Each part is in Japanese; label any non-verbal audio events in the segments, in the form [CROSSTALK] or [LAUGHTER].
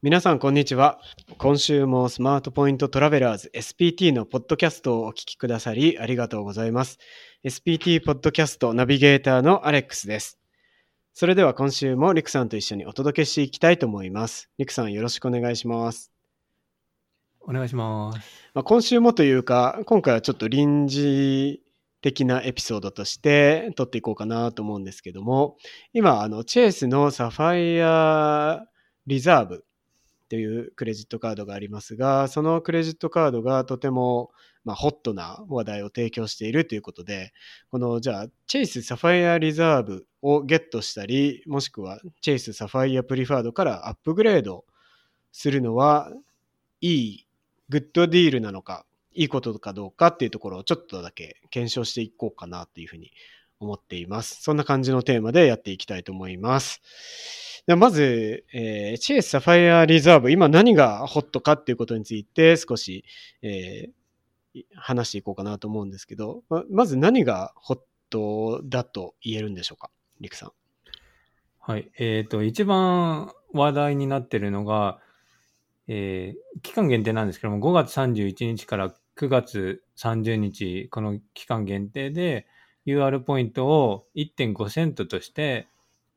皆さん、こんにちは。今週もスマートポイントトラベラーズ SPT のポッドキャストをお聞きくださりありがとうございます。SPT ポッドキャストナビゲーターのアレックスです。それでは今週もリクさんと一緒にお届けしていきたいと思います。リクさんよろしくお願いします。お願いします。まあ、今週もというか、今回はちょっと臨時的なエピソードとして撮っていこうかなと思うんですけども、今、あの、チェイスのサファイアリザーブというクレジットカードがありますが、そのクレジットカードがとても、まあ、ホットな話題を提供しているということで、この、じゃあ、チェイスサファイアリザーブをゲットしたり、もしくはチェイスサファイアプリファードからアップグレードするのは、いい、グッドディールなのか、いいことかどうかっていうところをちょっとだけ検証していこうかなっていうふうに思っています。そんな感じのテーマでやっていきたいと思います。ではまず、えーチェイスサファイアリザーブ、今何がホットかっていうことについて少し、えー話していこうかなと思うんですけど、ままず何がホットだと言えるんでしょうか、リクさん。はい。えっ、と、一番話題になってるのが、えー期間限定なんですけども、5月31日から9月30日、この期間限定で UR ポイントを1.5セントとして、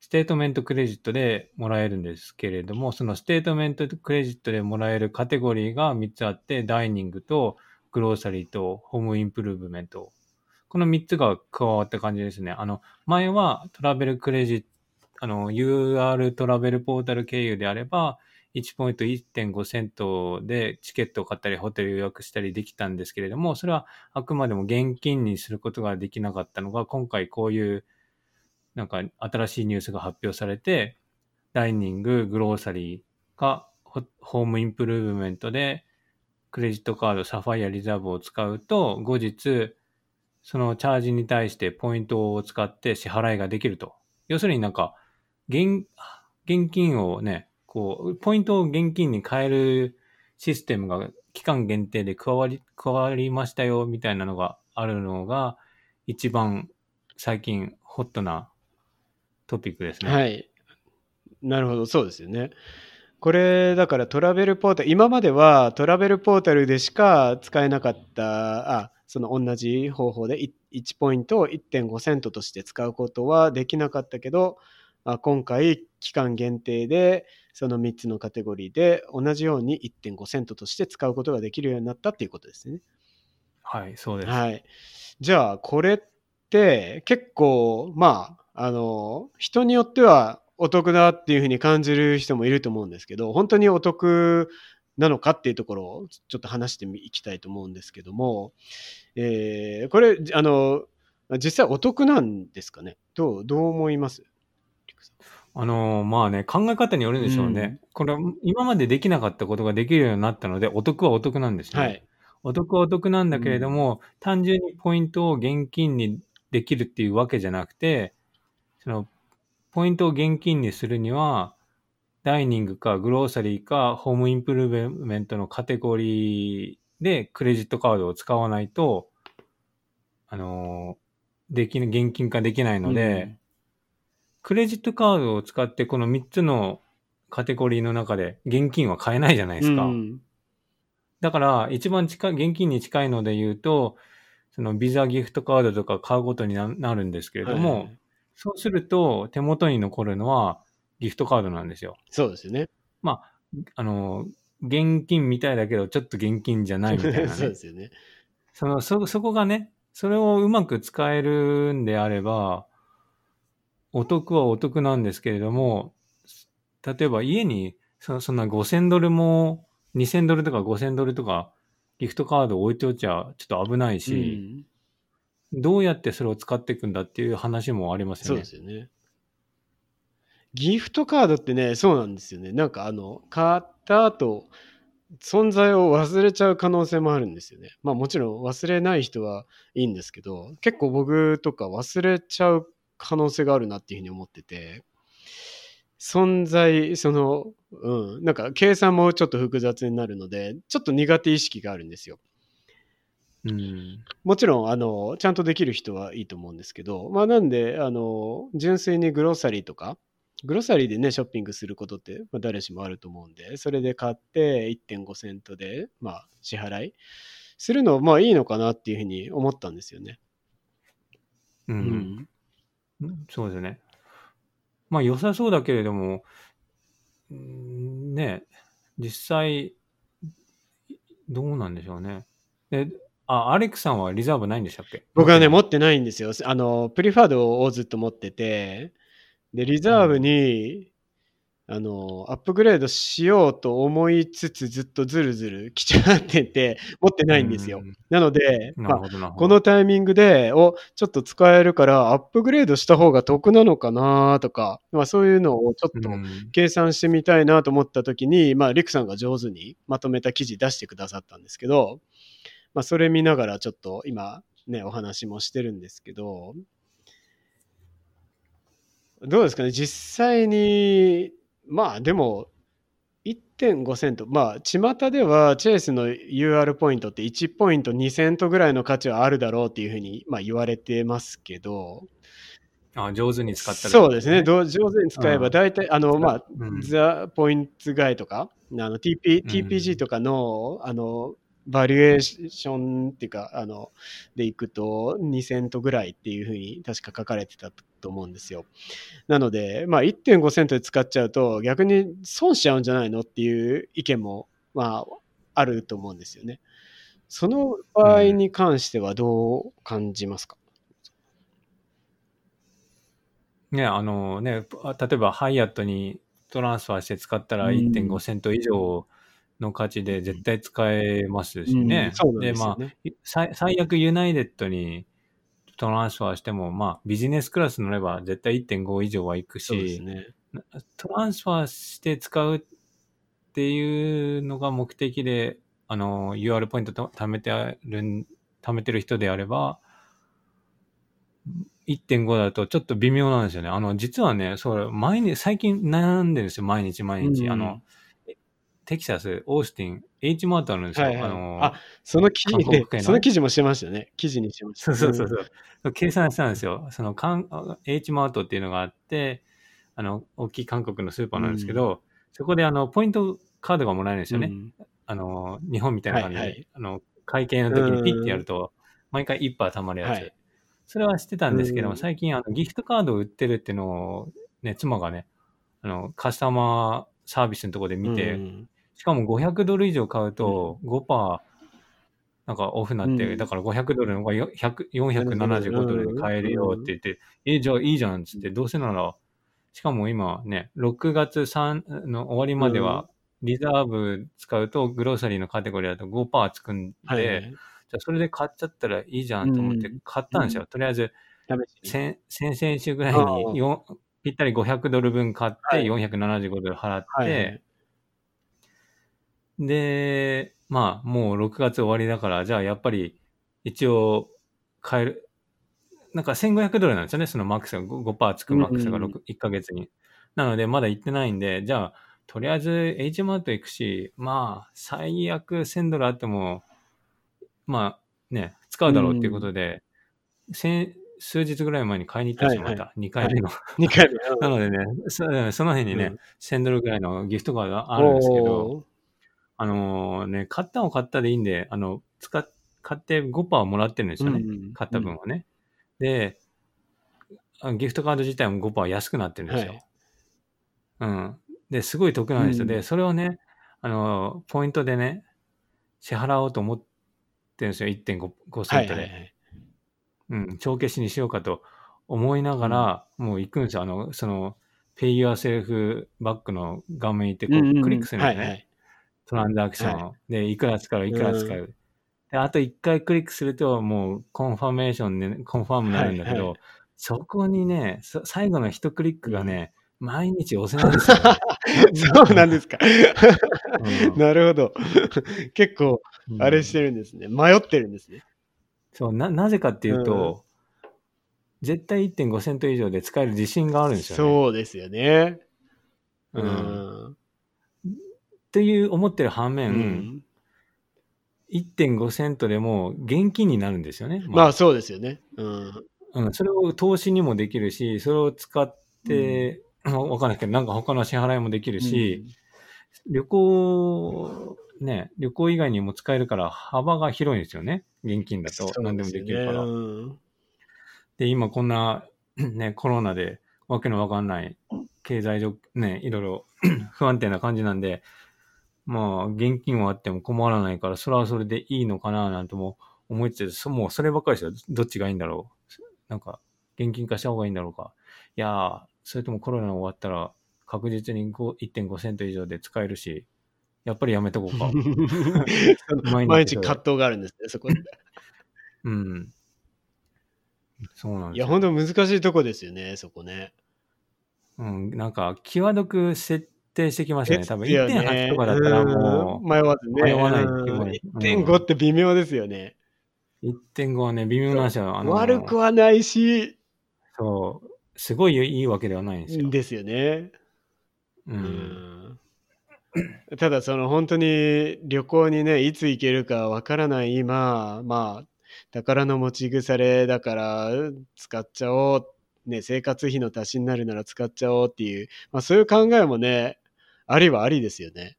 statement credit でもらえるんですけれども、その statement credit でもらえるカテゴリーが3つあって、 dining と grocery と home improvement。この3つが加わった感じですね。あの、前は travel credit、あの、UR travel portal 経由であれば、1ポイント1.5セントでチケットを買ったり、ホテル予約したりできたんですけれども、それはあくまでも現金にすることができなかったのが、今回こういう、なんか新しいニュースが発表されて、ダイニング、グローサリーがホホームインプルーブメントで、クレジットカード、サファイアリザーブを使うと、後日、そのチャージに対してポイントを使って支払いができると。要するになんか、現、現金をね、こう、ポイントを現金に変えるシステムが期間限定で加わり、加わりましたよ、みたいなのがあるのが、一番最近ホットなトピックですね。はい。なるほど、そうですよね。これ、だからトラベルポータル、今まではトラベルポータルでしか使えなかった、あ、その同じ方法でい1ポイントを1.5セントとして使うことはできなかったけど、あ今回、期間限定で、その3つのカテゴリーで同じように1.5セントとして使うことができるようになったっていうことですね。はい、そうです。はい。じゃあ、これって結構、まあ、あの、人によってはお得だっていうふうに感じる人もいると思うんですけど、本当にお得なのかっていうところをちょっと話していきたいと思うんですけども、えーこれ、あの、実際お得なんですかね？どう、どう思います？あのーまあね、考え方によるんでしょうね。これ、今までできなかったことができるようになったので、お得はお得なんですよ、ね。はい。お得はお得なんだけれども、単純にポイントを現金にできるっていうわけじゃなくて、その、ポイントを現金にするには、ダイニングかグローサリーかホームインプルーブメントのカテゴリーでクレジットカードを使わないと、あのーできな、現金化できないので、うんクレジットカードを使ってこの3つのカテゴリーの中で現金は買えないじゃないですか。うん。だから、一番近い、現金に近いので言うと、そのビザギフトカードとか買うことにななるんですけれども、はいはいそうすると手元に残るのはギフトカードなんですよ。そうですよね。まあ、あの、現金みたいだけど、ちょっと現金じゃないみたいな [LAUGHS] そうでね。すよね。その、そ、そこがね、それをうまく使えるんであれば、お得はお得なんですけれども、例えば家にそそんな5000ドルも2000ドルとか5000ドルとかギフトカード置いておっちゃちょっと危ないし、どうやってそれを使っていくんだっていう話もありますそう。ですよね。ギフトカードってね、そうなんですよね。なんかあの、買った後、存在を忘れちゃう可能性もあるんですよね。まあもちろん忘れない人はいいんですけど、結構僕とか忘れちゃう可能性があるなっていうふうに思ってて、存在、その、うん、なんか計算もちょっと複雑になるので、ちょっと苦手意識があるんですよ。うん。もちろん、あの、ちゃんとできる人はいいと思うんですけど、まあなんで、あの、純粋にグロッサリーとか、グロサリーでね、ショッピングすることって、まあ、誰しもあると思うんで、それで買って1.5セントで、まあ、支払いするの、まあいいのかなっていうふうに思ったんですよね。う。うんん。うんそうですね。まあ良さそうだけれども、うんね、実際、どうなんでしょうね。で、あ、アレックさんはリザーブないんでしたっけ？僕はね、持ってないんですよ。あの、プリファードをずっと持ってて、で、リザーブに、あの、アップグレードしようと思いつつ、ずっとずるずる来ちゃってて、持ってないんですよ。うんなので、まあ。このタイミングで、お、ちょっと使えるから、アップグレードした方が得なのかなとか、まあそういうのをちょっとうん計算してみたいなと思った時に、まあリクさんが上手にまとめた記事出してくださったんですけど、まあそれ見ながらちょっと今ね、お話もしてるんですけど、どうですかね、実際に、まあでも、1.5セント、まあ、巷ではチェイスの UR ポイントって1ポイント2セントぐらいの価値はあるだろうっていうふうに、まあ、言われてますけど、あ上手に使ったら、そうですね、どう上手に使えばうん。大体、あの、まあ、うん。ザ・ポイントガイとか、あの TP うん。TPG とかの、あの、バリエーションっていうか、あの、でいくと2セントぐらいっていうふうに確か書かれてたと思うんですよ。なので、まあ1.5セントで使っちゃうと逆に損しちゃうんじゃないのっていう意見も、まあ、あると思うんですよね。その場合に関してはどう感じますか、ね、あのね、あ例えばハイアットにトランスファーして使ったらうん1.5セント以上の価値で絶対使えますしね。うんそうでねまあ、最最悪ユナイテッドにトランスファーしても、まあ、ビジネスクラス乗れば絶対1.5以上はいくし、ね。トランスファーして使うっていうのが目的で、あの、UR ポイントと貯めてあるん、貯めてる人であれば、1.5だとちょっと微妙なんですよね。あの、実はね、それ、毎日、最近悩んでるんですよ、毎日毎日。うんあの、テキサス、オースティン、H マートあるんですよ。はいはいあの、あその記事その記事もしてましたね。記事にしてました。そうそうそうそう。計算したんですよ。その、かん H マートっていうのがあって、あの、大きい韓国のスーパーなんですけど、そこであの、ポイントカードがもらえるんですよね。うんあの、日本みたいな感じで、はいはいあの、会計の時にピッてやると、毎回1パー貯まるやつ。はいそれは知ってたんですけども、うん最近あのギフトカードを売ってるっていうのを、ね、妻がね、あの、カスタマーサービスのところで見て、うんしかも500ドル以上買うと5%なんかオフになって、うん。だから500ドルのがよ100 475ドルで買えるよって言って、え、じゃあいいじゃんっつって、どうせなら、しかも今ね、6月3の終わりまでは、リザーブ使うと、グローサリーのカテゴリーだと5%つくんで、はいはい。じゃあそれで買っちゃったらいいじゃんと思ってうん。買ったんですよ。とりあえず、先先々週ぐらいあによぴったり500ドル分買って、はい。475ドル払って、はいはいで、まあ、もう6月終わりだから、じゃあやっぱり一応買える、なんか1500ドルなんですよね、そのマックスが 5%, 5つくマックスがうんう6 1ヶ月に。なので、まだ行ってないんで、じゃあ、とりあえず H マート行くし、まあ、最悪1000ドルあっても、まあね、使うだろうっていうことで、先数日ぐらい前に買いに行ったんですよ、また。2回目の。2回目。[LAUGHS] なのでね、そその辺にね、うん1000ドルぐらいのギフトカードがあるんですけど、あのね、買ったも買ったでいいんで、あの、使っ、買って5%もらってるんですよね。うん買った分をね。で、あギフトカード自体も5%安くなってるんですよ。はいうん。で、すごい得なんですよ。うんで、それをね、あの、ポイントでね、支払おうと思ってるんですよ。1.5セントで。はいはいはい。うん、帳消しにしようかと思いながら、もう行くんですよ。あの、その、Pay Yourself バックの画面行ってこう、うんうんうんクリックするんですね。はいはいトランザクションを。で、いくら使う、いくら使う。で、あと一回クリックすると、もう、コンファメーションで、コンファームになるんだけど、はいはいそこにね、そ最後の一クリックがね、毎日押せないんですよ、ね [LAUGHS] そうなんですか。うんなるほど。結構、うんあれしてるんですね。迷ってるんですね。そうな、なぜかっていうと、絶対1.5セント以上で使える自信があるんですよね。そうですよね。ううんん。っていう思ってる反面、うん1.5セントでも現金になるんですよね。まあそうですよね。うん。うん、それを投資にもできるし、それを使って、わかんないけど、なんか他の支払いもできるし、旅行、ね、旅行以外にも使えるから幅が広いんですよね。現金だと何でもできるから。で,、うん今こんな、ね、コロナでわけのわかんない経済上、ね、いろいろ [CLEARS THROAT] 不安定な感じなんで、まあ、現金はあっても困らないから、それはそれでいいのかななんても思いつつ、そもうそればっかりですよ。どっちがいいんだろう。なんか、現金化した方がいいんだろうか。いやー、それともコロナ終わったら確実に5 1.5セント以上で使えるし、やっぱりやめとこうか。[LAUGHS] 毎日葛藤があるんですね、そこで。[LAUGHS] うん。そうなんいや、ですよ。本当難しいとこですよね、そこね。うん、なんか、際どく設定してきましたね。多分ですよ1.8とかだったらもうん迷わずね。迷わないうん気もね1.5って微妙ですよね。う、1.5はね、微妙なんですよ。あの悪くはないし、そう、すごいいいわけではないんですよ。ですよね。う。うんんただその本当に旅行にねいつ行けるかわからない今まあ宝の持ち腐れだから使っちゃおう、ね、生活費の足しになるなら使っちゃおうっていう、まあ、そういう考えもねありはありですよね。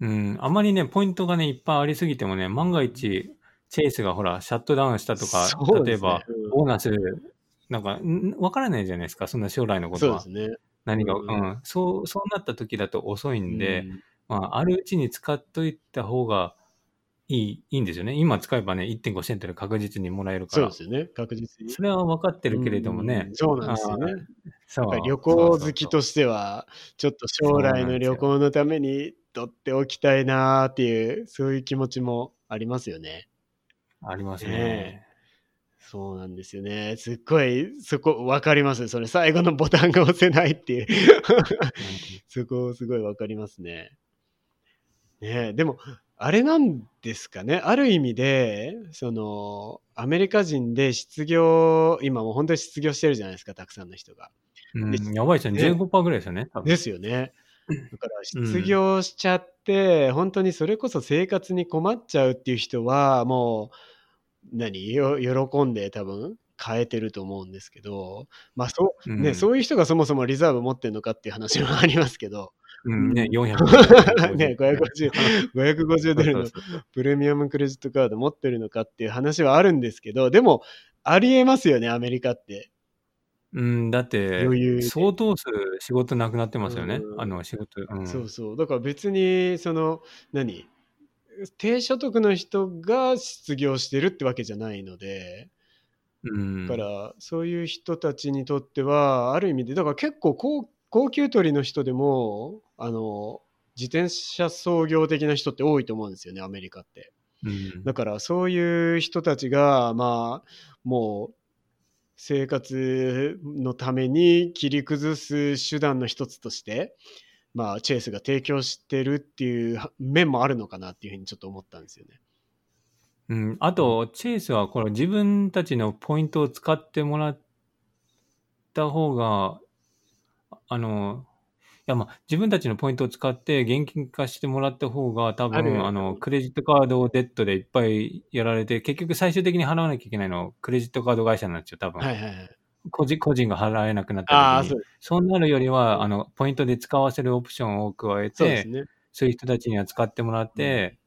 うん。あまりね、ポイントがね、いっぱいありすぎてもね、万が一、チェイスがほら、シャットダウンしたとか、ね例えばうん、ボーナス、なんか、んわからないじゃないですか、そんな将来のことはそうです。ね。何が、ううんん、そう、そうなった時だと遅いんで、うんまあ、あるうちに使っといた方がいい、いいんですよね。今使えばね、1.5セントで確実にもらえるから。そうですよね確実に。それは分かってるけれどもねうん。そうなんですよね。旅行好きとしてはちょっと将来の旅行のために取っておきたいなーっていうそういう気持ちもありますよね。ありますねね。そうなんですよね。すっごいそこ分かります。それ最後のボタンが押せないっていう [LAUGHS] そこすごい分かりますね。ねえでもあれなんですかねある意味でそのアメリカ人で失業今もう本当に失業してるじゃないですかたくさんの人が。うん、やばいですよね。ね15%ぐらいですよね、多分。ですよね。だから失業しちゃって、本当にそれこそ生活に困っちゃうっていう人はもう何？よ喜んで多分変えてると思うんですけどまあそう,、ねうんそういう人がそもそもリザーブ持ってるのかっていう話もありますけど、うん、ね、450。[LAUGHS] ね、550 550ドルのプレミアムクレジットカード持ってるのかっていう話はあるんですけどでもありえますよねアメリカって。うん、だって余裕で、相当数仕事なくなってますよねう。んあの、仕事。うん。そうそう。だから別に、その、何低所得の人が失業してるってわけじゃないので、うん。だからそういう人たちにとっては、ある意味で、だから結構高高級取りの人でも、あの、自転車操業的な人って多いと思うんですよね、アメリカって。うんだからそういう人たちが、まあ、もう、生活のために切り崩す手段の一つとして、まあ、チェイスが提供してるっていう面もあるのかなっていうふうにちょっと思ったんですよね。うん、あと、チェイスはこの自分たちのポイントを使ってもらった方が、あの、やまあ自分たちのポイントを使って現金化してもらった方が多分あのクレジットカードをデッドでいっぱいやられて結局最終的に払わなきゃいけないのはクレジットカード会社なんですよ多分、はいはいはい。個人個人が払えなくなった時にそうなるよりはあのポイントで使わせるオプションを加えてそうね。そういう人たちには使ってもらって、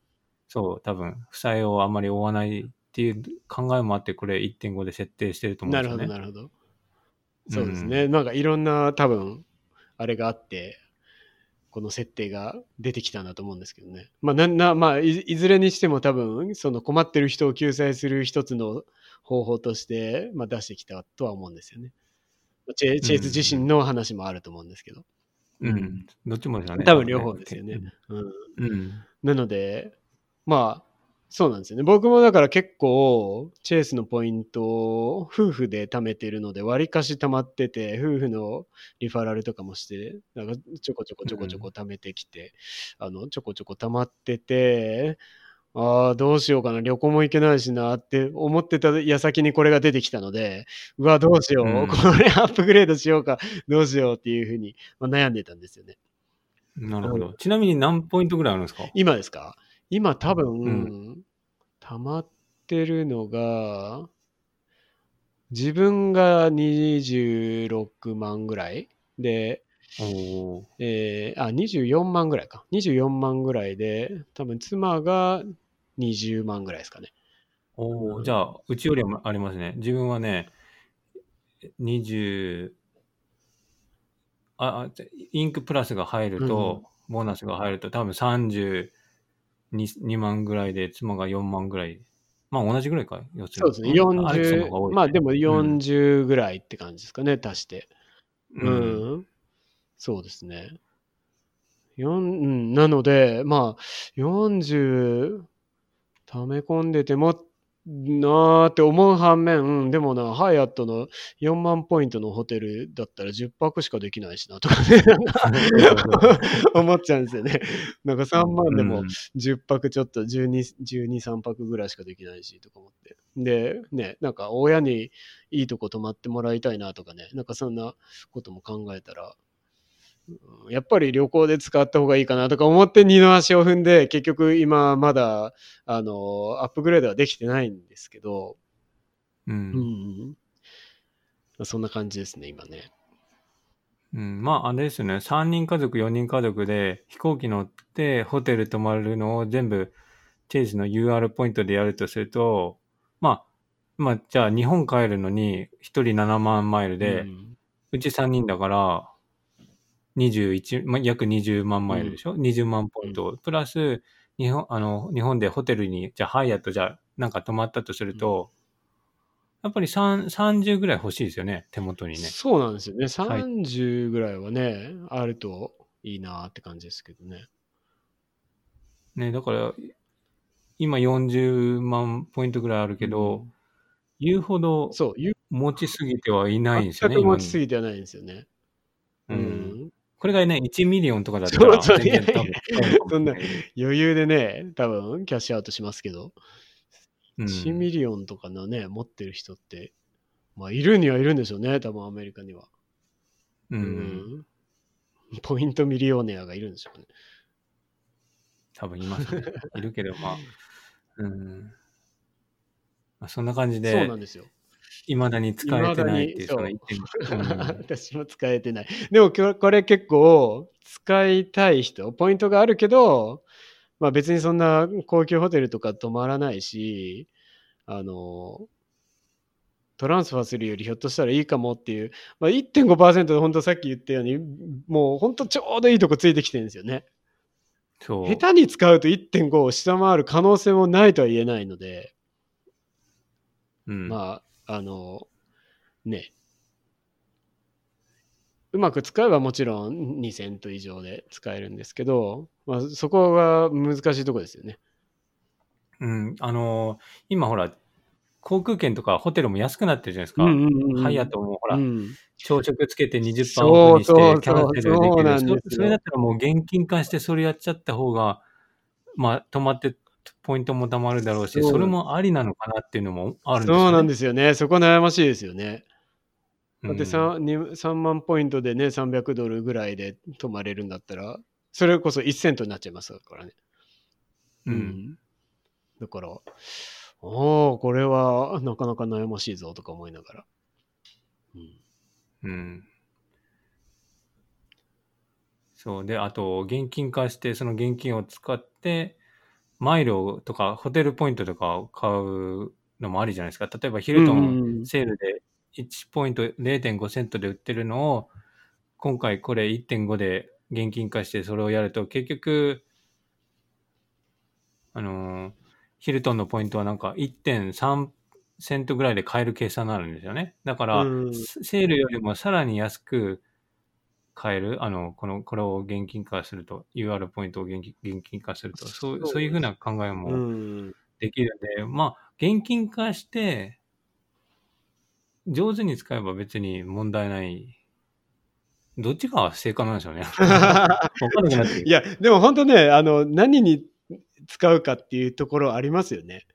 そう、多分、負債をあんまり負わないっていう考えもあって、これ1.5で設定してると思うんなるほど、ですよね。なるほど。そうですね。なんかいろんな多分、あれがあって、この設定が出てきたんだと思うんですけどね。まあ、ななまあ、いいずれにしても多分、その困ってる人を救済する一つの方法として、まあ、出してきたとは思うんですよね。チェチェイス自身の話もあると思うんですけど。うん。どっちもですよね。多分両方ですよね。うんうん。うん。なので、まあ、そうなんですよね。僕もだから結構、チェイスのポイントを夫婦で貯めてるので、割かし貯まってて、夫婦のリファラルとかもして、なんかちょこちょこちょこちょこ貯めてきて、あの、ちょこちょこ貯まってて、ああ、どうしようかな、旅行も行けないしなって思ってた矢先にこれが出てきたので、うわ、どうしよう、うんこれアップグレードしようか、どうしようっていうふうに、まあ、悩んでたんですよね。なるほど。ちなみに何ポイントぐらいあるんですか？今ですか？今多分、う溜まってるのが、自分が26万ぐらいで、えーあ、24万ぐらいか。24万ぐらいで、多分妻が20万ぐらいですかね。おーうんじゃあ、うちよりもありますね。自分はね、20、あ、インクプラスが入ると、ボーナスが入ると、多分32 2万ぐらいで、妻が4万ぐらい。まあ同じぐらいか、要するそうですね。んアレクさんの方が多40、いまあでも40ぐらいって感じですかね、足して。ううんん。そうですね。4うん、なので、まあ、40、溜め込んでてもなーって思う反面、うんでもな、ハイアットの4万ポイントのホテルだったら10泊しかできないしなとかね、[LAUGHS] 思っちゃうんですよね。なんか3万でもうん10泊ちょっと12、12、3泊ぐらいしかできないしとか思って。で、ね、なんか親にいいとこ泊まってもらいたいなとかね、なんかそんなことも考えたら、うんやっぱり旅行で使った方がいいかなとか思って二の足を踏んで、結局今まだ、あの、アップグレードはできてないんですけど、ううんん。そんな感じですね、今ね。うん、まあ、あれですよね。3人家族、4人家族で飛行機乗ってホテル泊まるのを全部チェイスの UR ポイントでやるとすると、まあ、まあ、じゃあ日本帰るのに1人7万マイルで、ううんち3人だから、21、まあ、約20万マイルでしょ、?20 万ポイント。プラス、日本、あの、日本でホテルに、じゃあハイアットじゃあなんか泊まったとすると、やっぱり3 30ぐらい欲しいですよね、手元にね。そうなんですよね。はい30ぐらいはね、あるといいなって感じですけどね。ね、だから、今40万ポイントぐらいあるけど、言うほどそう、ゆ持ちすぎてはいないんですよね、全く持ち今すぎてはないんですよね。う。うんん。これがね、1 million とかだったら、そうそう全然多分使えるかもしれない余裕でね、多分 cash out しますけど、うん1 million とかのね、持ってる人って、まあ、いるにはいるんでしょうね、多分アメリカには。う。うんん。ポイントミリオネアがいるんでしょうね。多分いますね。[LAUGHS] いるけど、まあ、うん。まあ、そんな感じそうでな、んですよ。いまだに使えてないっていう、その一点。うん私も使えてない。でもこれこれ結構使いたい人、ポイントがあるけど、まあ別にそんな高級ホテルとか泊まらないし、あの、トランスファーするよりひょっとしたらいいかもっていう、まあ、1.5%で本当さっき言ったように、もう本当ちょうどいいとこついてきてるんですよね。そう。下手に使うと1.5を下回る可能性もないとは言えないので、うん。まあ、あの、ね。うまく使えばもちろん2セント以上で使えるんですけど、まあ、そこが難しいとこですよね。うん。あのー今ほら、航空券とかホテルも安くなってるじゃないですか。うんうんうんハイアットもほら、うん朝食つけて20%そうオフにしてキャンセルできるそそれだったらもう現金化してそれやっちゃった方が、まあ、止まってポイントも貯まるだろうし、それもありなのかなっていうのもあるんですよ、ね。そうなんですよね。そこ悩ましいですよね。だってうん 3, に3万ポイントでね、300ドルぐらいで泊まれるんだったら、それこそ1セントになっちゃいますからね。うん。だから、おお、これはなかなか悩ましいぞとか思いながら。うんうん。そう。で、あと、現金化して、その現金を使って、マイルをとか、ホテルポイントとかを買うのもありじゃないですか。例えば、ヒルトンセールで1ポイント0.5セントで売ってるのを、今回これ1.5で現金化してそれをやると、結局、あのーヒルトンのポイントはなんか1.3セントぐらいで買える計算になるんですよね。だから、うんセールよりもさらに安く買える、あの、この、これを現金化すると、UR ポイントを現金現金化すると、そうそういうふうな考えうもんできるんで、まあ、現金化して、上手に使えば別に問題ない。どっちが正解なんでしょうね。[LAUGHS] わかんなくなっていや、でも本当ね、あの、何に使うかっていうところありますよね。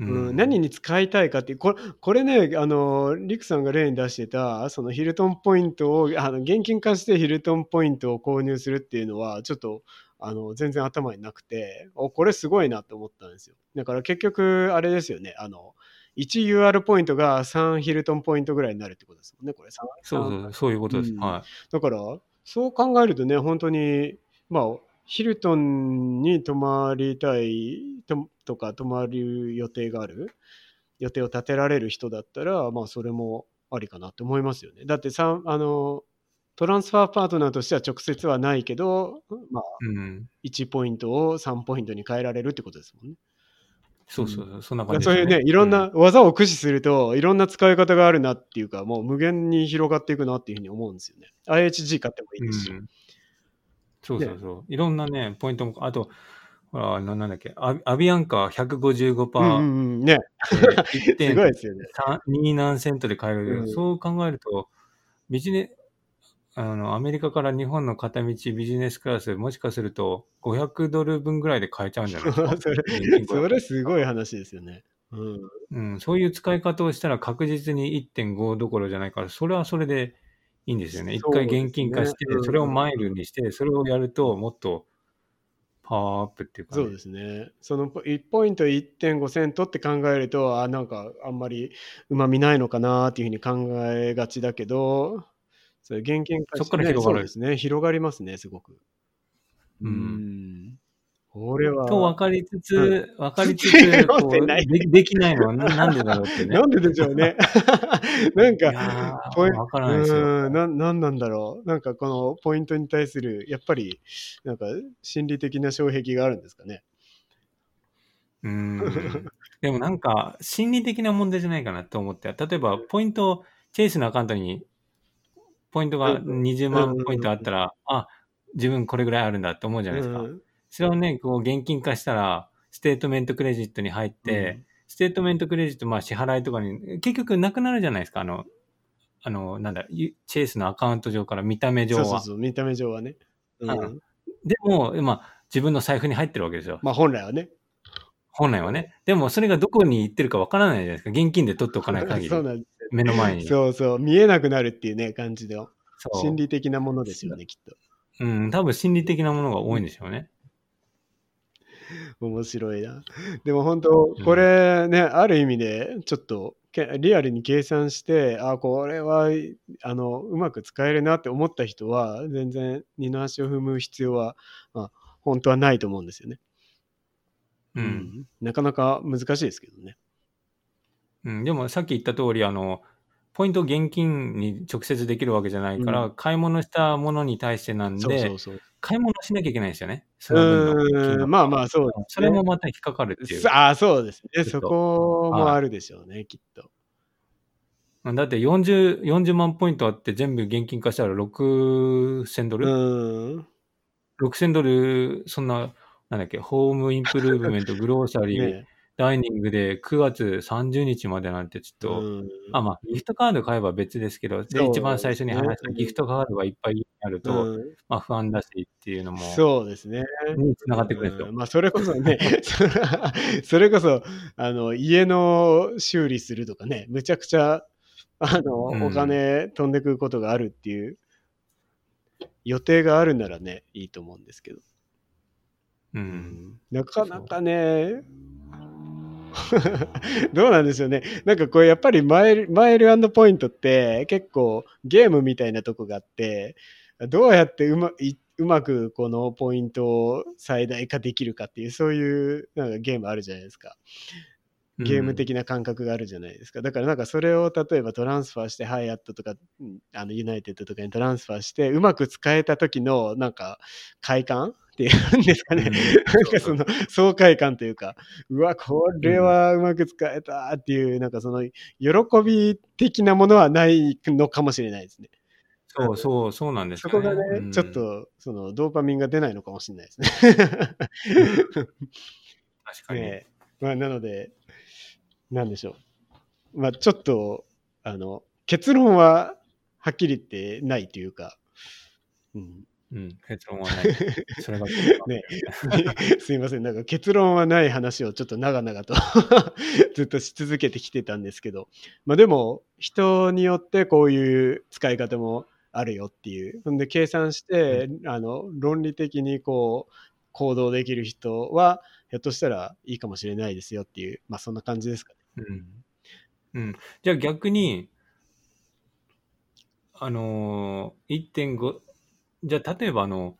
うん、何に使いたいかってこれこれね、あの、リクさんが例に出してた、そのヒルトンポイントを、あの現金化してヒルトンポイントを購入するっていうのは、ちょっと、あの、全然頭になくて、お、これすごいなと思ったんですよ。だから結局、あれですよね、あの、1UR ポイントが3ヒルトンポイントぐらいになるってことですもんね、これ。そうそう、そういうことです。うん。はだから、そう考えるとね、本当に、まあ、ヒルトンに泊まりたいととか、泊まる予定がある、予定を立てられる人だったら、まあ、それもありかなって思いますよね。だってさ、あの、トランスファーパートナーとしては直接はないけど、まあ、い。うん。1ポイントを3ポイントに変えられるってことですもんね。そうそうそう、そんな感じそういうね、いろんな技を駆使すると、いろんな使い方があるなっていうか、もう無限に広がっていくなっていうふうに思うんですよね。IHG 買ってもいいですし。うんそうそうそう。いろんなね、ポイントも、あと、ほら、ななんだっけ、アアビアンカー155%、うんうんうん、ね、えー [LAUGHS] すごいですよね。2何セントで買える、うん。そう考えると、ビジネあの、アメリカから日本の片道ビジネスクラス、もしかすると500ドル分ぐらいで買えちゃうんじゃないですか？[LAUGHS] それそれすごい話ですよね。うん、うん、そういう使い方をしたら確実に1.5どころじゃないから、それはそれでいいんですよね。一ね現金化してう、ん。それをマイルにして、それをやるともっとパワーアップっていうか、ね、そうですね。その1ポイント1.5セントって考えると、あ、なんかあんまりうまみないのかなっていうふうに考えがちだけど、それ現金化して、ね、そっから広がるそうですね。広がりますね、すごく。うんんこれは。と分かりつつ、う分かりつ分つ、か [LAUGHS] こうでできないのはななんでだろうってね。なんででしょうね。[LAUGHS] なんか、ーポイわからなななんなんだろう。なんかこのポイントに対する、やっぱり、なんか心理的な障壁があるんですかね。うーん。[LAUGHS] でもなんか、心理的な問題じゃないかなと思って、例えば、ポイント、チェイスのアカウントに、ポイントがうん20万ポイントあったら、あ、自分これぐらいあるんだって思うじゃないですか。うんそれをね、こう、現金化したら、 statement credit に入って、 statement credit、まあ支払いとかに、結局なくなるじゃないですか、あの、あの、なんだ、ユ Chase のアカウント上から見た目上は。そうそうそう、見た目上はね。うんうんでも、まあ、自分の財布に入ってるわけですよ。まあ本来はね。本来はね。でも、それがどこに行ってるかわからないじゃないですか。現金で取っておかない限りそう。なんです目の前に。そうそう、見えなくなるっていうね、感じの心理的なものですよね、きっと。うん、多分心理的なものが多いんでしょうね。面白いな。でも本当、これね、ある意味で、ちょっとけリアルに計算して、あ、これはあのうまく使えるなって思った人は、全然二の足を踏む必要は、まあ、本当はないと思うんですよね。うん。なかなか難しいですけどね。うん、でも、さっき言った通り、あの、ポイントを現金に直接できるわけじゃないから、う買い物したものに対してなんで、そうそうそう。買い物しなきゃいけないんですよね。うん、まあまあそうですね、それもまた引っかかるっていう。ああ、そうですね。そこもあるでしょうね、きっと。だって40、40万ポイントあって全部現金化したら6000ドうル、ーん。?6000 ドル、そんな、なんだっけ、ホームインプルーブメント、[LAUGHS] グローサリー、ねダイニングで9月30日までなんてちょっと、うんあ、まあ、ギフトカード買えば別ですけど、一番最初に話したねギフトカードがいっぱいあると、うんまあ不安だしっていうのも、そうですね。につながってくるんですよ。うんまあ、それこそね、[LAUGHS] それこそ、あの、家の修理するとかね、むちゃくちゃ、あの、うんお金飛んでくることがあるっていう、予定があるならね、いいと思うんですけど。うん。なかなかね、どうなんですよね。なんかこれやっぱりマイルマイルポイントって結構ゲームみたいなとこがあって、どうやってうまうまくこのポイントを最大化できるかっていう、そういうなんかゲームあるじゃないですか。ゲーム的な感覚があるじゃないですか。だからなんかそれを例えばトランスファーして、ハイアットとか、うんあのユナイテッドとかにトランスファーして、うまく使えた時のなんか快感っていうんですかね。うんなんかその爽快感というか、うわ、これはうまく使えたっていう、なんかその喜び的なものはないのかもしれないですね。そうそう、そうなんですね。こがね、うんちょっ。とそのドーパミンが出ないのかもしれないですね。[LAUGHS] 確かに。ねまあ、なので、なんでしょう。まあ、ちょっと、あの、結論ははっきり言ってないというか、うん、うん、結論はない。[LAUGHS] それが、ね。すいません、なんか結論はない話をちょっと長々と [LAUGHS] ずっとし続けてきてたんですけど、まあでも、人によってこういう使い方もあるよっていう。ほんで、計算して、あの、論理的にこう、行動できる人は、ひょっとしたらいいかもしれないですよっていう、まあそんな感じですかね。うん。うん。じゃあ逆に、あのー、1.5、じゃあ例えばあの、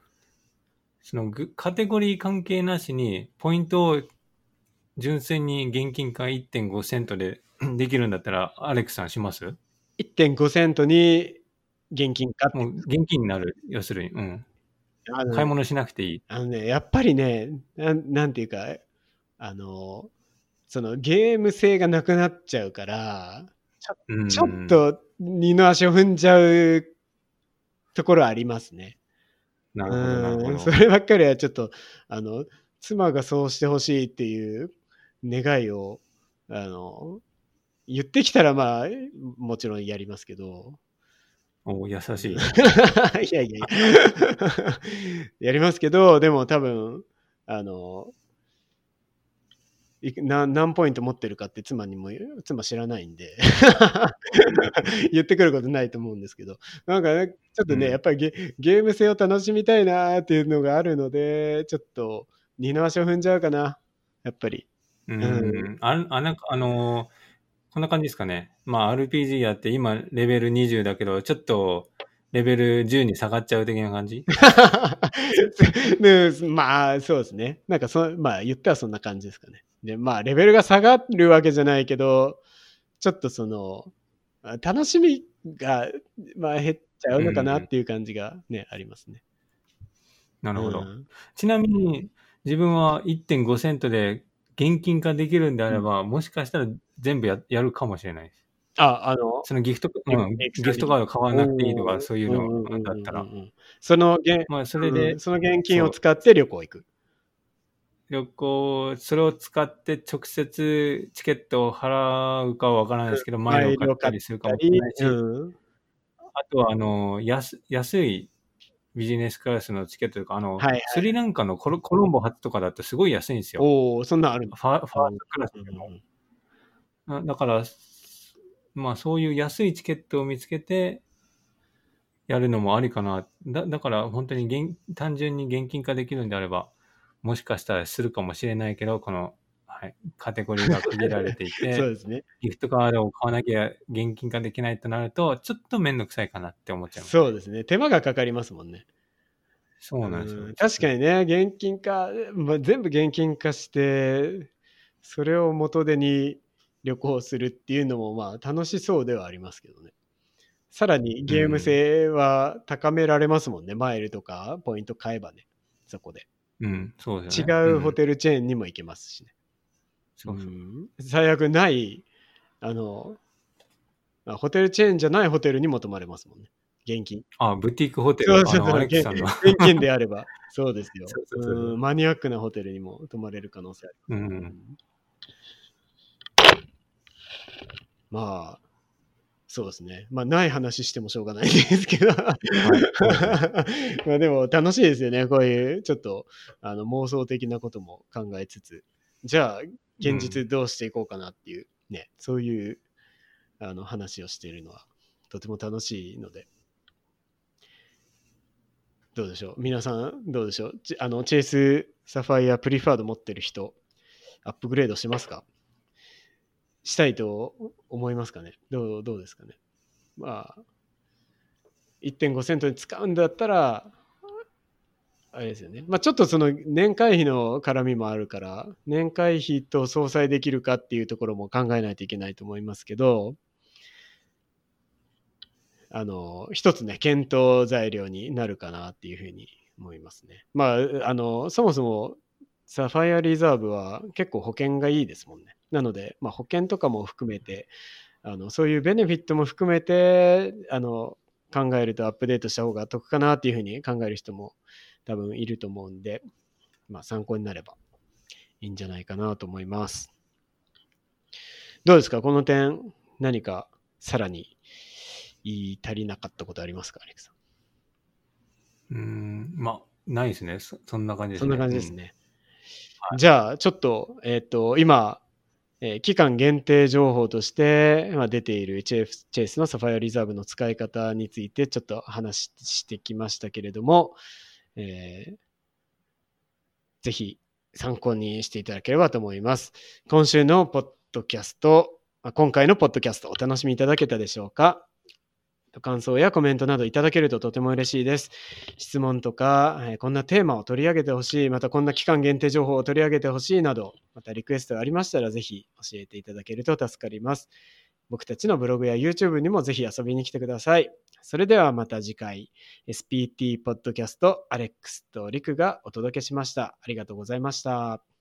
そのぐカテゴリー関係なしに、ポイントを純粋に現金化1.5セントでできるんだったら、アレックスさんします？1.5セントに現金化もう現金になる、要するに。うん。買い物しなくていい。あのね、やっぱりね、なんなんていうか、あの、そのゲーム性がなくなっちゃうから、うんちょっ、と二の足を踏んじゃうところありますね。なるほど、なるほどうんそ。ればっかりはちょっと、あの、妻がそうしてほしいっていう願いを、あの、言ってきたらまあ、もちろんやりますけど、お優しい。[LAUGHS] いやいやいや、[LAUGHS] やりますけど、でも多分、あの、何ポイント持ってるかって妻にも、妻知らないんで、言ってくることないと思うんですけど、なんかね、ちょっとね、うんやっぱりゲゲーム性を楽しみたいなっていうのがあるので、ちょっと二の足を踏んじゃうかな、やっぱり。うん。うああなんかあのーこんな感じですかね。まあ RPG やって今レベル20だけど、ちょっとレベル10に下がっちゃう的な感じ？[LAUGHS] でまあ、そうですね。なんかそ、まあ、言ったらそんな感じですかね。で、まあ、レベルが下がるわけじゃないけど、ちょっとその、あ楽しみが、まあ、減っちゃうのかなっていう感じがね、ありますね。なるほど。うんちなみに自分は1.5セントで現金化できるんであれば、もしかしたら全部ややるかもしれないです。あ、あの、そのギフト、エうん、ギフトカード買わなくていいとか、そういうのだったらうんうん。うんうんその現、まあ、それでうんその現金を使って旅行行く。旅行、それを使って直接チケットを払うかはわからないですけど、マイルを買ったりするかもしれないし、うん。あとは、あの、安、安いビジネスクラスのチケットとか、あの、はいはい。スリランカのコロコロンボ発とかだとすごい安いんですよ。おおそんなんあるファファーストクラスでだから、まあそういう安いチケットを見つけてやるのもありかな。だだから本当に現単純に現金化できるんであれば、もしかしたらするかもしれないけど、この、はい、カテゴリーが区切られてい [LAUGHS] そうて、ですね。ギフトカードを買わなきゃ現金化できないとなると、ちょっとめんどくさいかなって思っちゃう。そうですね。手間がかかりますもんね。そうなんですようん。確かにね、現金化、まあ、全部現金化して、それを元手に旅行するっていうのもまあ楽しそうではありますけどね。さらにゲーム性は高められますもんね。マイルとかポイント買えばね。そこで。うん、そうですよね。違うホル。テルチェーンにも行けますしね。そうそううん最悪ない、あの、あホテルチェーンじゃないホテルにも泊まれますもんね。現金。あ、ブティックホテル、そうそうあの、アレックスさんの。現金であれば。そうですよ [LAUGHS] そうマニアックなホテルにも泊まれる可能性ある。うん。まあ、そうですね。まあ、ない話してもしょうがないですけど。[LAUGHS] まあでも楽しいですよね。こういうちょっとあの妄想的なことも考えつつ、じゃあ現実どうしていこうかなっていうね、そういうあの話をしているのはとても楽しいので。どうでしょう？皆さんどうでしょう？ちあのチェイスサファイアプリファード持ってる人、アップグレードしますか？したいと思いますかねどうどうですかねまあ、1.5セントに使うんだったら、あれですよね。まあちょっとその年会費の絡みもあるから、年会費と相殺できるかっていうところも考えないといけないと思いますけど、あの、一つね、検討材料になるかなっていうふうに思いますね。まあ、あの、そもそもサファイアリザーブは結構保険がいいですもんね。なので、まあ、保険とかも含めて、あのそういうベネフィットも含めてあの考えるとアップデートした方が得かなっていうふうに考える人も多分いると思うんで、まあ、参考になればいいんじゃないかなと思います。どうですか？この点何かさらに言い足りなかったことありますか？アレクさん。うーん、まあ、ないですね。そそんな感じですね。そんな感じですね。はいじゃあ、ちょっと、えっ、と、今、え期間限定情報として、まあ、出ている HF チェイスのサファイアリザーブの使い方についてちょっと話してきましたけれども、えーぜひ参考にしていただければと思います。今週のポッドキャスト、今回のポッドキャストお楽しみいただけたでしょうか？感想やコメントなどいただけるととても嬉しいです。質問とか、えこんなテーマを取り上げてほしい、またこんな期間限定情報を取り上げてほしいなど、またリクエストがありましたらぜひ教えていただけると助かります。僕たちのブログや YouTube にもぜひ遊びに来てください。それではまた次回、SPT ポッドキャストアレックスとリクがお届けしました。ありがとうございました。